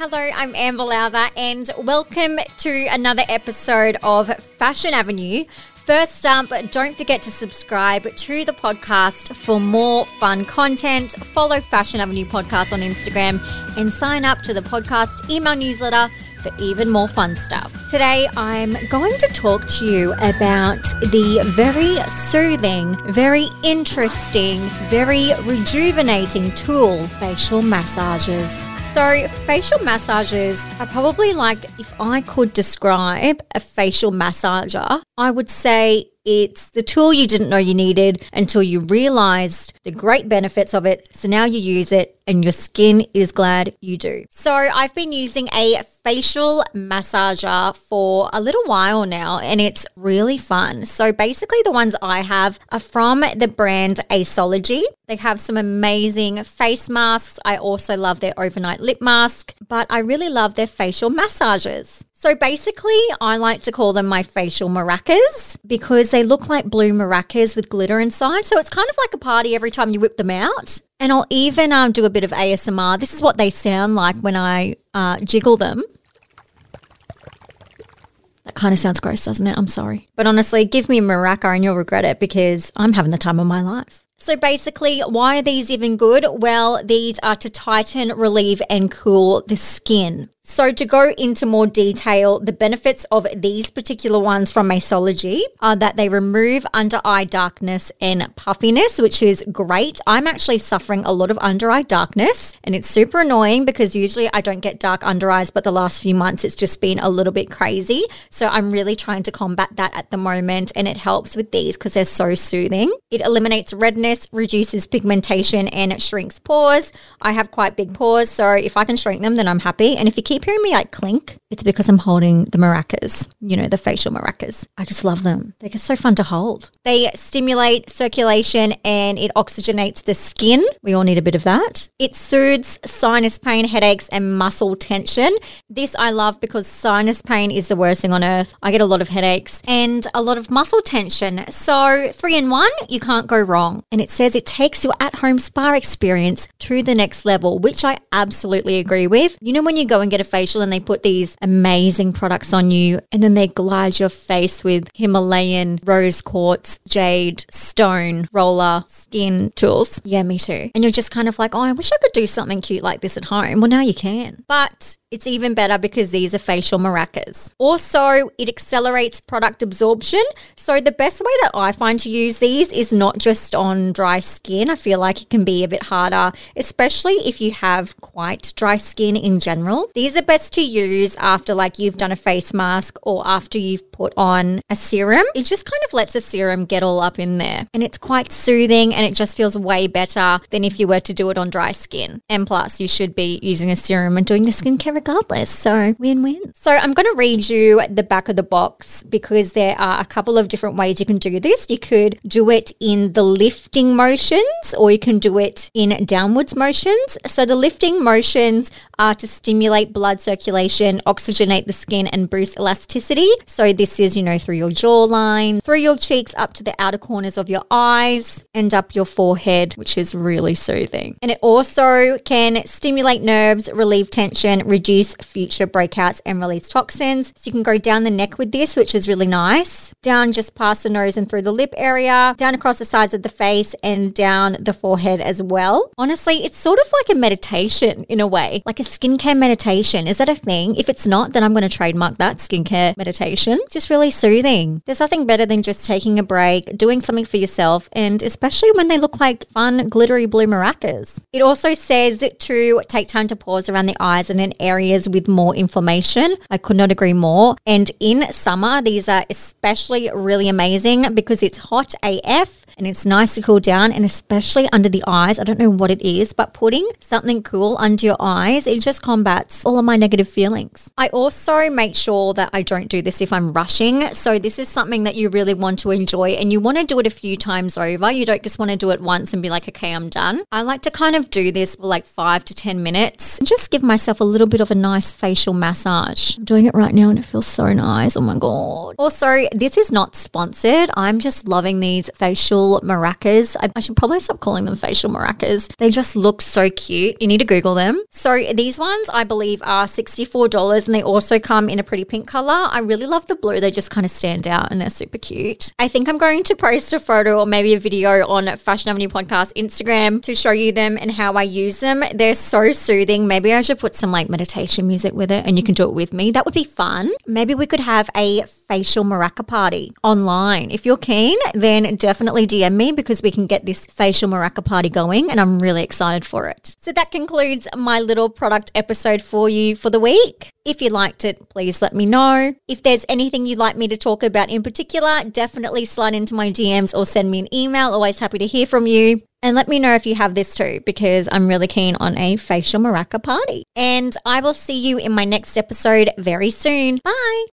Hello, I'm Amber Lowther, and welcome to another episode of Fashion Avenue. First up, don't forget to subscribe to the podcast for more fun content. Follow Fashion Avenue Podcast on Instagram and sign up to the podcast email newsletter for even more fun stuff. Today, I'm going to talk to you about the very soothing, very interesting, very rejuvenating tool facial massages. So, facial massages are probably like if I could describe a facial massager, I would say it's the tool you didn't know you needed until you realized the great benefits of it. So now you use it and your skin is glad you do. So I've been using a facial massager for a little while now and it's really fun. So basically the ones I have are from the brand Aesology. They have some amazing face masks. I also love their overnight lip mask, but I really love their facial massages. So basically, I like to call them my facial maracas because they look like blue maracas with glitter inside. So it's kind of like a party every time you whip them out. And I'll even um, do a bit of ASMR. This is what they sound like when I uh, jiggle them. That kind of sounds gross, doesn't it? I'm sorry. But honestly, give me a maraca and you'll regret it because I'm having the time of my life. So basically, why are these even good? Well, these are to tighten, relieve, and cool the skin. So, to go into more detail, the benefits of these particular ones from Aesology are that they remove under eye darkness and puffiness, which is great. I'm actually suffering a lot of under eye darkness, and it's super annoying because usually I don't get dark under eyes, but the last few months it's just been a little bit crazy. So, I'm really trying to combat that at the moment, and it helps with these because they're so soothing. It eliminates redness, reduces pigmentation, and it shrinks pores. I have quite big pores, so if I can shrink them, then I'm happy. And if you keep keep hearing me like clink, it's because I'm holding the maracas, you know, the facial maracas. I just love them. They're just so fun to hold. They stimulate circulation and it oxygenates the skin. We all need a bit of that. It soothes sinus pain, headaches, and muscle tension. This I love because sinus pain is the worst thing on earth. I get a lot of headaches and a lot of muscle tension. So, three in one, you can't go wrong. And it says it takes your at home spa experience to the next level, which I absolutely agree with. You know, when you go and get a facial and they put these amazing products on you and then they glide your face with Himalayan rose quartz, jade, stone, roller, skin tools. Yeah, me too. And you're just kind of like, oh, I wish I could do something cute like this at home. Well, now you can. But it's even better because these are facial maracas. Also, it accelerates product absorption. So, the best way that I find to use these is not just on dry skin. I feel like it can be a bit harder, especially if you have quite dry skin in general. These are best to use after like you've done a face mask or after you've put on a serum. It just kind of lets a serum get all up in there and it's quite soothing and it just feels way better than if you were to do it on dry skin. And plus, you should be using a serum and doing the skincare regardless. So, win win. So, I'm going to read you the back of the box because there are a couple of different ways you can do this. You could do it in the lifting motions or you can do it in downwards motions. So, the lifting motions are to stimulate blood circulation, oxygenate the skin, and boost elasticity. So, this is, you know, through your jawline, through your cheeks, up to the outer corners of your eyes, and up your forehead, which is really soothing. And it also can stimulate nerves, relieve tension, reduce future breakouts, and release toxins. So, you can go down the neck with this, which is really nice, down just past the nose and through the lip area, down across the sides of the face, and down the forehead as well. Honestly, it's sort of like a meditation in a way, like a skincare meditation. Is that a thing? If it's not, then I'm going to trademark that skincare meditation. Just really soothing. There's nothing better than just taking a break, doing something for yourself, and especially when they look like fun, glittery blue maracas. It also says to take time to pause around the eyes and in areas with more inflammation. I could not agree more. And in summer, these are especially really amazing because it's hot AF and it's nice to cool down and especially under the eyes. I don't know what it is, but putting something cool under your eyes, it just combats all of my negative feelings. I also make sure that I don't do this if I'm rushing. So this is something that you really want to enjoy and you want to do it a few times over. You don't just want to do it once and be like, okay, I'm done. I like to kind of do this for like five to 10 minutes and just give myself a little bit of a nice facial massage. I'm doing it right now and it feels so nice. Oh my God. Also, this is not sponsored. I'm just loving these facial facial maracas. I, I should probably stop calling them facial maracas. They just look so cute. You need to Google them. So these ones, I believe, are $64 and they also come in a pretty pink color. I really love the blue. They just kind of stand out and they're super cute. I think I'm going to post a photo or maybe a video on Fashion Avenue Podcast Instagram to show you them and how I use them. They're so soothing. Maybe I should put some like meditation music with it and you can do it with me. That would be fun. Maybe we could have a facial maraca party online. If you're keen, then definitely DM me because we can get this facial maraca party going and I'm really excited for it. So that concludes my little product episode for you for the week. If you liked it, please let me know. If there's anything you'd like me to talk about in particular, definitely slide into my DMs or send me an email. Always happy to hear from you. And let me know if you have this too, because I'm really keen on a facial maraca party. And I will see you in my next episode very soon. Bye.